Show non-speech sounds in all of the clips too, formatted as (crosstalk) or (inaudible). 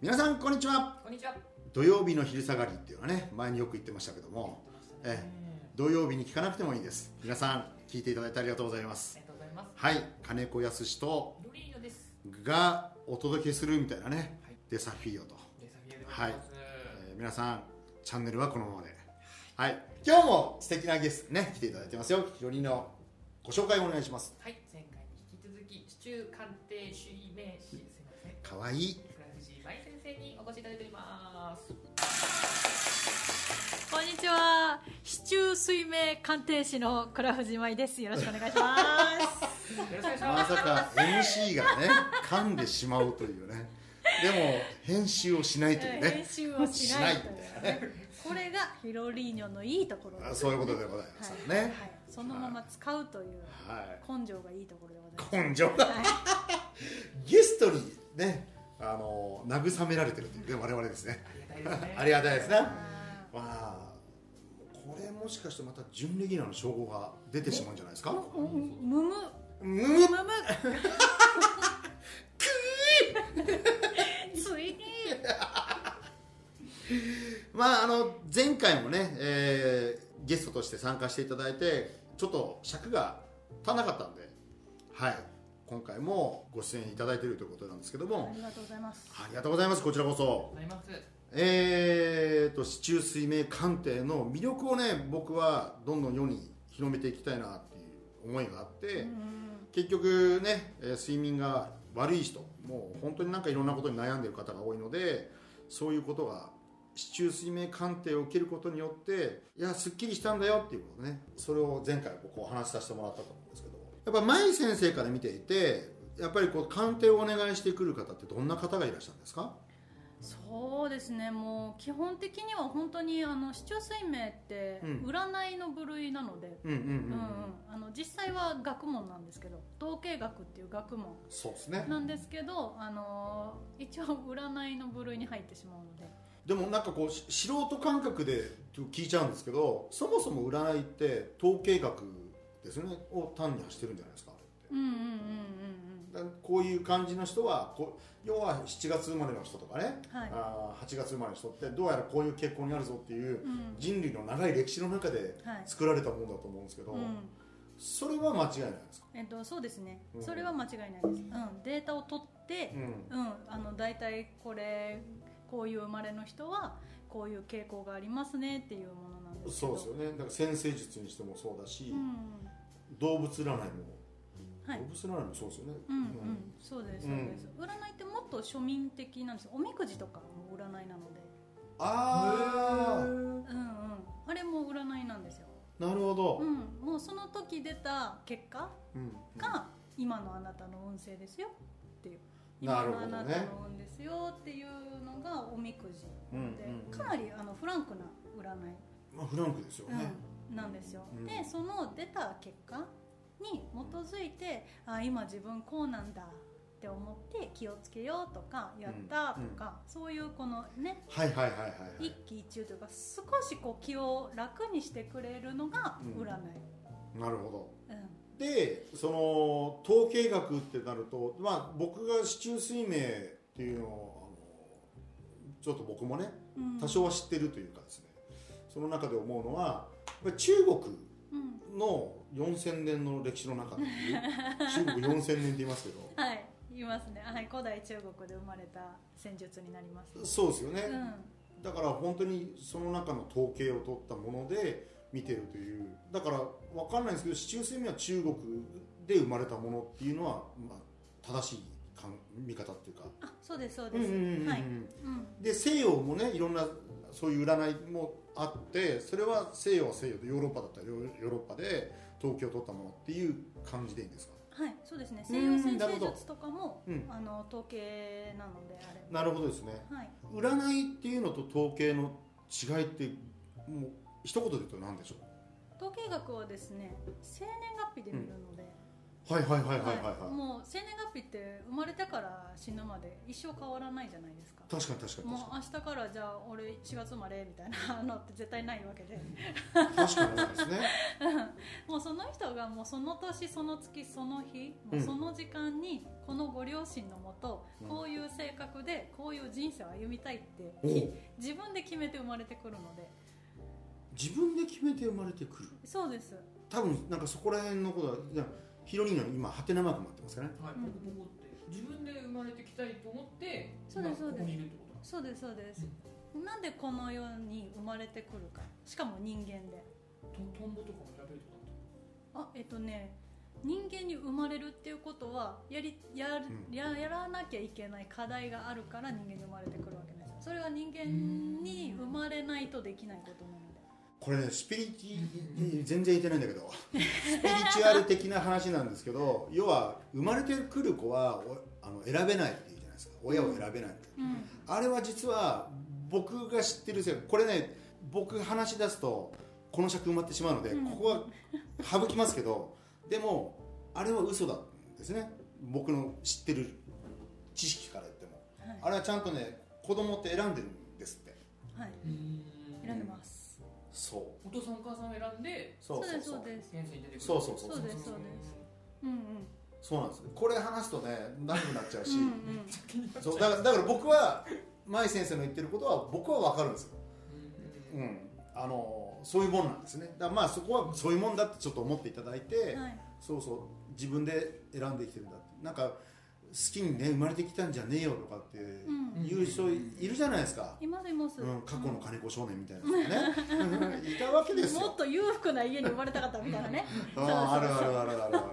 皆さんこんにちは。こんにちは。土曜日の昼下がりっていうのはね前によく言ってましたけども。ええ土曜日に聞かなくてもいいです。皆さん聞いていただいてありがとうございまあすりがとうございます。はい金子康と。がお届けするみたいなね、はい。デサフィーオと、デサフィエでござい。えー皆さんチャンネルはこのままで。はい。今日も素敵なゲストね来ていただいてますよ。ひろりのご紹介お願いします。はい、前回に引き続き、市中鑑定主義名士、すみません。かわいい倉藤舞先生にお越しいただいております。こんにちは。市中水明鑑定士の倉藤舞です。よろしくお願いします。ま。さか MC がね噛んでしまうというねでも編集をしないという編ね集をしないといね。これがヒロリーニョのいいところです。あそういうことでございますはいね、はい。そのまま使うというはい根性がいいところでございます。根性はいゲストにねあの慰められてるというね我々ですね。ありがたいですね。まあこれもしかしてまた準レギュラーの称号が出てしまうんじゃないですか？ーむむ。むむ。むむ。つい。にまああの前回もね、えーゲストとして参加していただいてちょっと尺が足らなかったんではい今回もご出演いただいているということなんですけどあもりがとうございます。ありがとうございますこちらこそございます。えーと市中水明鑑定の魅力をね僕はどんどん世に広めていきたいなっていう思いがあって、うん結局ね、えー睡眠が悪い人もう本当になんかいろんなことに悩んでいる方が多いのでそういうことが市中水明鑑定を受けることによっていやすっきりしたんだよっていうことねそれを前回僕お話しさせてもらったと思うんですけどやっぱ舞先生から見ていてやっぱりこう鑑定をお願いしてくる方ってどんな方がいらっしゃるんですか？そうですね。もう基本的には本当にあの市中水明ってうん。占いの部類なので、実際は学問なんですけど統計学っていう学問そうですね。なんですけど、あの一応占いの部類に入ってしまうので。でもなんかこうし素人感覚で聞いちゃうんですけどそもそも占いって統計学ですよねを単にしてるんじゃないですかあれって。うんうんうんうんだからこういう感じの人はこう要は7月生まれの人とかね、はいあー8月生まれの人ってどうやらこういう傾向にあるぞっていう人類の長い歴史の中ではい。作られたものだと思うんですけど、うん。それは間違いないですか、えっと、そうですね。うん。それは間違いないです、うん、データを取ってう、ん。うん、あの大体これこういう生まれの人はこういう傾向がありますねっていうものなんですそうですよね。だから先生術にしてもそうだし、うん動物占いも、はい。動物占いもそうですよね、うんうん、そうですそうです、占いってもっと庶民的なんです。よおみくじとかも占いなので。あうんうん。あれも占いなんですよ、あなるほど、うん、もうその時出た結果うんが今のあなたの運勢ですよっていう。今のあなたの運ですよっていうのがおみくじうんでかなりあのフランクな占い、まあ、フランクですよね、うん、なんですよ、うん。でその出た結果に基づいてあ今自分こうなんだって思って気をつけようとかやったとか、そういうこのねはいはいはいはいはい。一喜一憂というか少しこう気を楽にしてくれるのがうん。占い、なるほど。うん。でその統計学ってなると、まあ、僕が市中水明っていうのをあのちょっと僕もねうん。多少は知ってるというかですね。その中で思うのは中国うんの4000年の歴史の中でいう中国4000年って言いますけど。(laughs) はい言いますね、はい、古代中国で生まれた戦術になります、そうですよね、うん。だから本当にその中の統計を取ったもので見てるという。だから分かんないんですけど市中水明は中国で生まれたものっていうのは、まあ、正しい考見方っていうか。あそうですそうです、うんうんうんうんはい、うん。で西洋もねいろんなそういう占いもあってそれは西洋は西洋でヨーロッパだったらヨーロッパで統計を取ったものっていう感じでいいんですか？はい、そうですね。うん西洋先なるほど。生術とかも、うん。あの統計なのであれば。なるほどですね。はい。占いっていうのと統計の違いってもう一言で言うと何でしょう？統計学はですね、生年月日で見るので、はいはいはいはいはい。はいもう生年月日って生まれてから死ぬまで一生変わらないじゃないですか。確かに確かにもう明日からじゃあ俺4月生まれみたいな (laughs) のって絶対ないわけで。確かに確かにですね。(laughs) もうその人がもうその年その月その日もうん。うその時間にこのご両親のもとうん。こういう性格でこういう人生を歩みたいっておう。自分で決めて生まれてくるので。自分で決めて生まれてくる。そうです。多分なんかそこら辺のことはヒロニーの今ハテナマークもあってますからね。はい、うんポコポコって。自分で生まれてきたいと思ってそうです今ここにいるってこと。そうですそうです。なんでこの世に生まれてくるか。しかも人間で。トトンボとかもやると？かあえっとね人間に生まれるっていうことはやりやるうん。ややらなきゃいけない課題があるから人間に生まれてくるわけですよ。それは人間に生まれないとできないことなのでこれねスピリチ全然言ってないんだけど。スピリチュアル的な話なんですけど要は生まれてくる子はおあの選べないっていうじゃないですか。親を選べないって、うん。あれは実は僕が知ってる世界これね僕話し出すとこの尺埋まってしまうので、うん。ここは省きますけどでもあれは嘘だんですね。僕の知ってる知識から言っても。はい。あれはちゃんとね子供って選んでるんですって。はい。選んでますそう。お父さんお母さんを選んでそう。そうそうそう。です。現世に出てくる。そうそうそう。そうですそうです。うんうん。そうなんです。これ話すとね長くなっちゃうし、そうだからだから僕は舞先生の言ってることは僕は分かるんですよ、うんうん、あのそういうもんなんですね。だからまあそこはそういうもんだってちょっと思っていただいて、はい。そうそう自分で選んできてるんだって。なんか好きにね生まれてきたんじゃねえよとかってうん。言う人いるじゃないですか、いますいます。うん、過去の金子少年みたいなね (laughs) わけですよもっと裕福な家に生まれたかったみたいなね。(laughs) あーあるあるあるあるある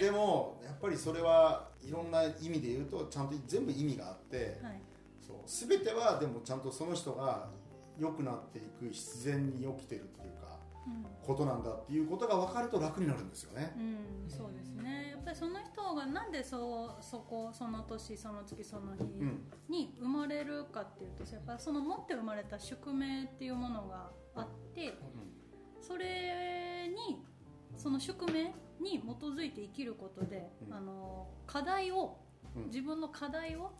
でもやっぱりそれはいろんな意味で言うとちゃんと全部意味があってはい。そう。全てはでもちゃんとその人が良くなっていく必然に起きてるっていうかうん。ことなんだっていうことが分かると楽になるんですよね。うん、そうですね。やっぱりその人がなんでそうそこその年その月その日うんに生まれるかっていうとやっぱりその持って生まれた宿命っていうものがあってそれにその宿命に基づいて生きることで、うん。あの課題をうん。自分の課題を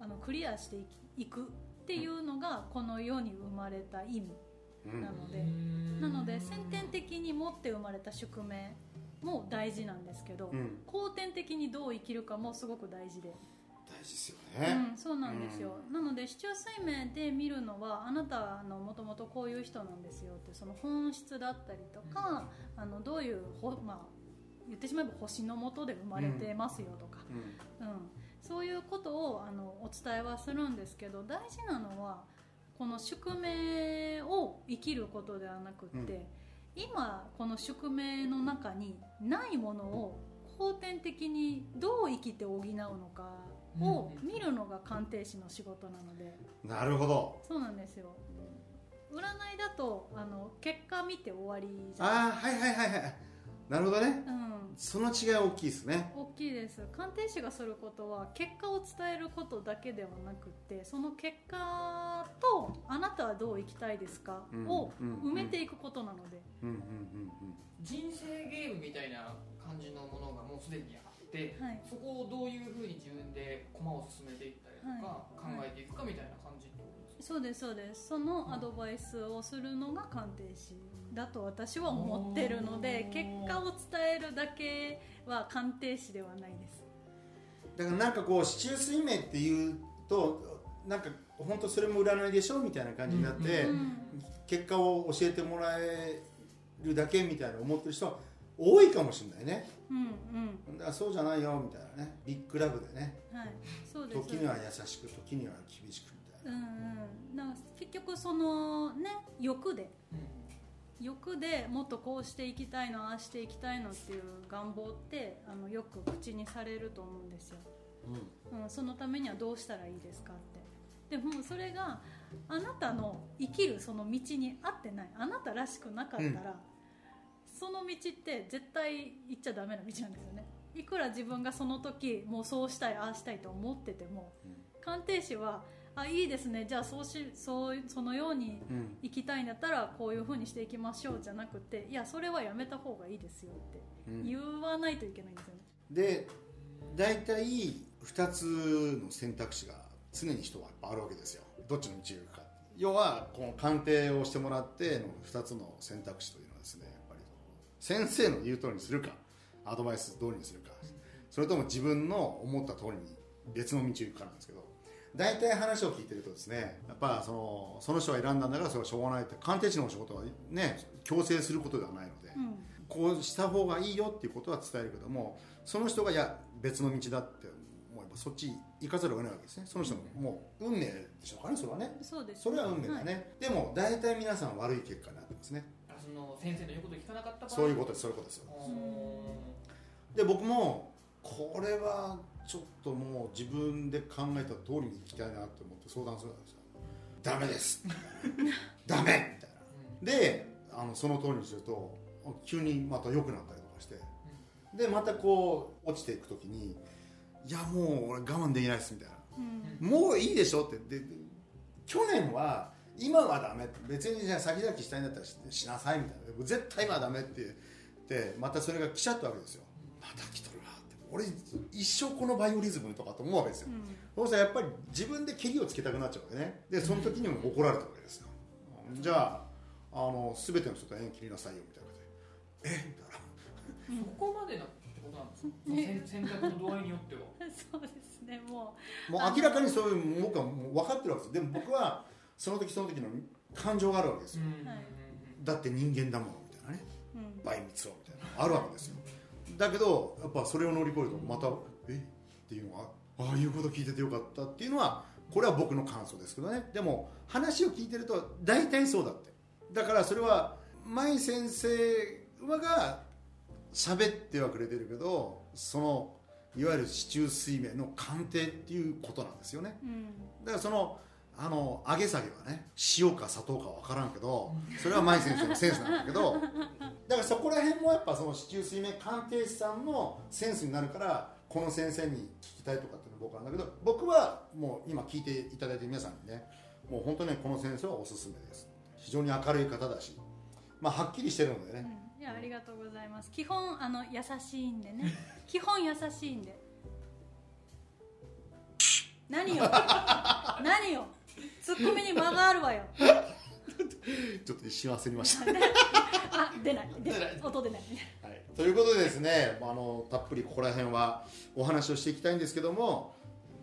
あのクリアしていくっていうのがこの世に生まれた意味うん。なのでなので先天的に持って生まれた宿命も大事なんですけど、うん。後天的にどう生きるかもすごく大事で、ですようね、ん、そうなんですよ、なので市中水面で見るのはあなたのもともとこういう人なんですよってその本質だったりとか、あのどういうほ、まあ、言ってしまえば星の下で生まれてますよとか、うん。うん、そういうことをあのお伝えはするんですけど大事なのはこの宿命を生きることではなくって、今この宿命の中にないものを後天的にどう生きて補うのかを見るのが鑑定士の仕事なので。なるほど。そうなんですよ。占いだとあの結果見て終わりじゃああはいはいはいはい。なるほどね。うん。その違いは大きいですね。大きいです。鑑定士がすることは結果を伝えることだけではなくってその結果とあなたはどう生きたいですか、うんをうん埋めていくことなので、うんうんうん人生ゲームみたいな感じのものがもうすでにはい。そこをどういうふうに自分で駒を進めていったりとか、はい。考えていくかみたいな感じってことですか、そうですそうです。そのアドバイスをするのが鑑定士だと私は思ってるので結果を伝えるだけは鑑定士ではないです。だからなんかこう市中水明っていうとなんか本当それも占いでしょみたいな感じになって、ううん結果を教えてもらえるだけみたいな思ってる人は多いかもしれないねうんうん。そうじゃないよみたいなね。ビッグラブでね。はい。そうです。時には優しく時には厳しくみたいうんな、うん。だから結局そのね欲で。欲でもっとこうしていきたいのああしていきたいのっていう願望ってあのよく口にされると思うんですよ、うん、そのためにはどうしたらいいですかって。でもそれがあなたの生きるその道に合ってない。あなたらしくなかったら、その道って絶対行っちゃダメな道なんですよね。いくら自分がその時もうそうしたいああしたいと思ってても鑑定士はあいいですね。じゃあそうしそうそのようにうん。行きたいんだったらこういうふうにしていきましょうじゃなくていやそれはやめた方がいいですよってうん。言わないといけないんですよね、で大体2つの選択肢が常に人はあるわけですよ。どっちの道を行くか。要はこの鑑定をしてもらっての2つの選択肢という先生の言う通りにするかアドバイス通りにするかそれとも自分の思った通りに別の道を行くかなんですけど大体話を聞いてるとですねやっぱそのその人が選んだんだからそれはしょうがないって鑑定士のお仕事はね強制することではないので、うん。こうした方がいいよっていうことは伝えるけどもその人がいや別の道だって思えばそっち行かざるを得ないわけですね。その人のもう運命でしょうかねそれはね。そうですそれは運命だね、でも大体皆さん悪い結果になってますねの先生の言うこと聞かなかった場合そういうことですそういうことですで僕もこれはちょっともう自分で考えた通りに行きたいなと思って相談するんですよ。ダメです。(laughs) ダメ！みたいな。であのその通りにすると急にまた良くなったりとかして。でまたこう落ちていく時にいやもう俺我慢できないですみたいな。うん。もういいでしょって。でで去年は今はダメ。別にじゃあ先々したいんだったらししなさいみたいな。絶対今はダメって言ってまたそれが来ちゃったわけですよ。また来とるわって。俺一生このバイオリズムとかと思うわけですよ、そうしたらやっぱり自分でケリをつけたくなっちゃうわけね。でその時にも怒られたわけですよ。じゃああの全ての人と縁切りなさいよみたいなことで。え？みたいな。そこまでなってことなんですか？選 (laughs) 選択の度合いによっては。(laughs) そうですね。ももう明らかにそういう僕はもう分かってるわけです。でも僕はその時その時の感情があるわけですよ、だって人間だものみたいなね。倍密をみたいなのあるわけですよ。だけどやっぱそれを乗り越えるとまたえ？っていうのがああいうこと聞いててよかったっていうのはこれは僕の感想ですけどね。でも話を聞いてると大体そうだって。だからそれは舞先生はが喋ってはくれてるけどそのいわゆる市中水面の鑑定っていうことなんですよね。うん。だからそのあの上げ下げはね塩か砂糖か分からんけどそれは舞先生のセンスなんだけど (laughs) だからそこら辺もやっぱその市中水面鑑定士さんのセンスになるからこの先生に聞きたいとかっていうのは僕なんだけど僕はもう今聞いていただいてる皆さんにねもう本当にねこの先生はおすすめです。非常に明るい方だしまあはっきりしてるのでね。うん。いやありがとうございます。基本あの優しいんでね。(laughs) 基本優しいんで。何よ (laughs) 何よツッコミに間があるわよ。(laughs) ちょっと一瞬焦りました。(laughs) あ出ない出ない。音出ないはい、ということでですねあのたっぷりここら辺はお話をしていきたいんですけども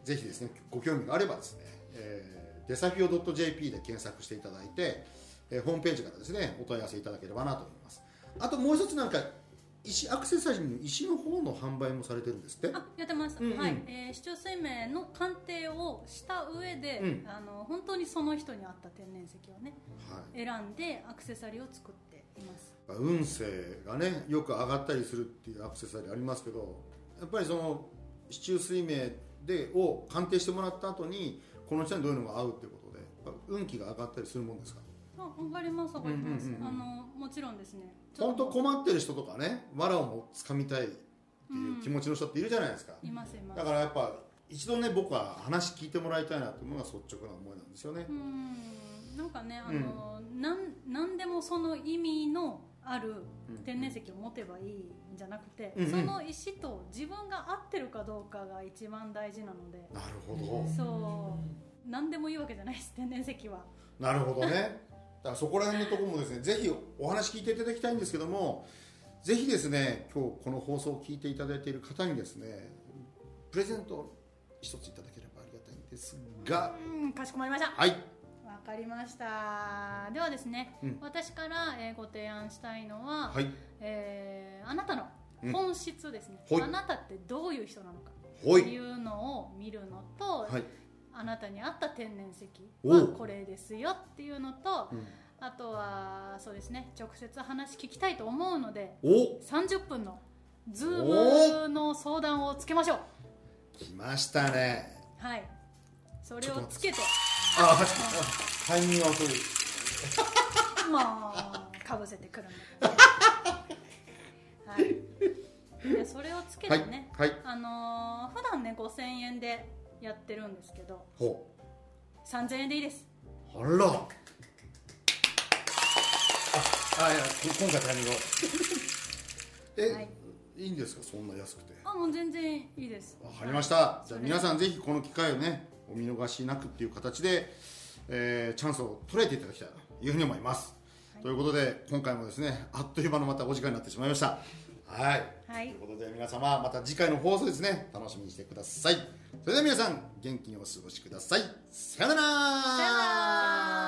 ぜひですねご興味があればですね、えー、デサフィオ .jp で検索していただいて、えーホームページからですねお問い合わせいただければなと思います。あともう一つなんか石アクセサリーの石の方の販売もされてるんですって？あやってます、うんうん。はい、えー、市中水明の鑑定をした上で、うん。あの本当にその人に合った天然石をねはい。選んでアクセサリーを作っています。運勢がねよく上がったりするっていうアクセサリーありますけどやっぱりその市中水明でを鑑定してもらった後にこの人にどういうのが合うっていうことで運気が上がったりするもんですか？あ上がります上がります、うんうんうんうん。あのもちろんですね。本と。当困ってる人とかね藁をも掴みたいっていう気持ちの人っているじゃないですか、いますいます。だからやっぱ一度ね僕は話聞いてもらいたいなというのが率直な思いなんですよね。う、ん。なんかねあの、なんなんでもその意味のある天然石を持てばいいんじゃなくて、うんうん。その石と自分が合ってるかどうかが一番大事なので。なるほど。そう。何でもいいわけじゃないです天然石は。なるほどね (laughs) だからそこら辺のところもですねぜひお話聞いていただきたいんですけどもぜひですね今日この放送を聞いていただいている方にですねプレゼントを一ついただければありがたいんですが。うんかしこまりました。はい。わかりました。ではですね、うん。私から、えーご提案したいのは、はい。えーあなたのうん。本質ですね、はい。あなたってどういう人なのかっていうのを見るのと、はい、あなたに合った天然石。おはこれですよっていうのとうん。あとはそうですね直接話聞きたいと思うのでお30分のズームの相談をつけましょう。来ましたね。はい。それをつけて。あタイミングが遅い。(laughs) まあかぶせてくるんだけどはい。でそれをつけはいてね、はい。あのー普段ね5000円でやってるんですけどほ3000円でいいです。あら。ああいやこ今回タイミング (laughs) え、はい。い、いんですか？そんな安くて。あもう全然いいです。わかりました。じゃ皆さんぜひこの機会をねお見逃しなくっていう形で、えーチャンスを捉えていただきたいというふうに思います、はい。ということで今回もですねあっという間のまたお時間になってしまいましたはい、はい、ということで皆様また次回の放送ですね。楽しみにしてください。それでは皆さん元気にお過ごしください。さよなら。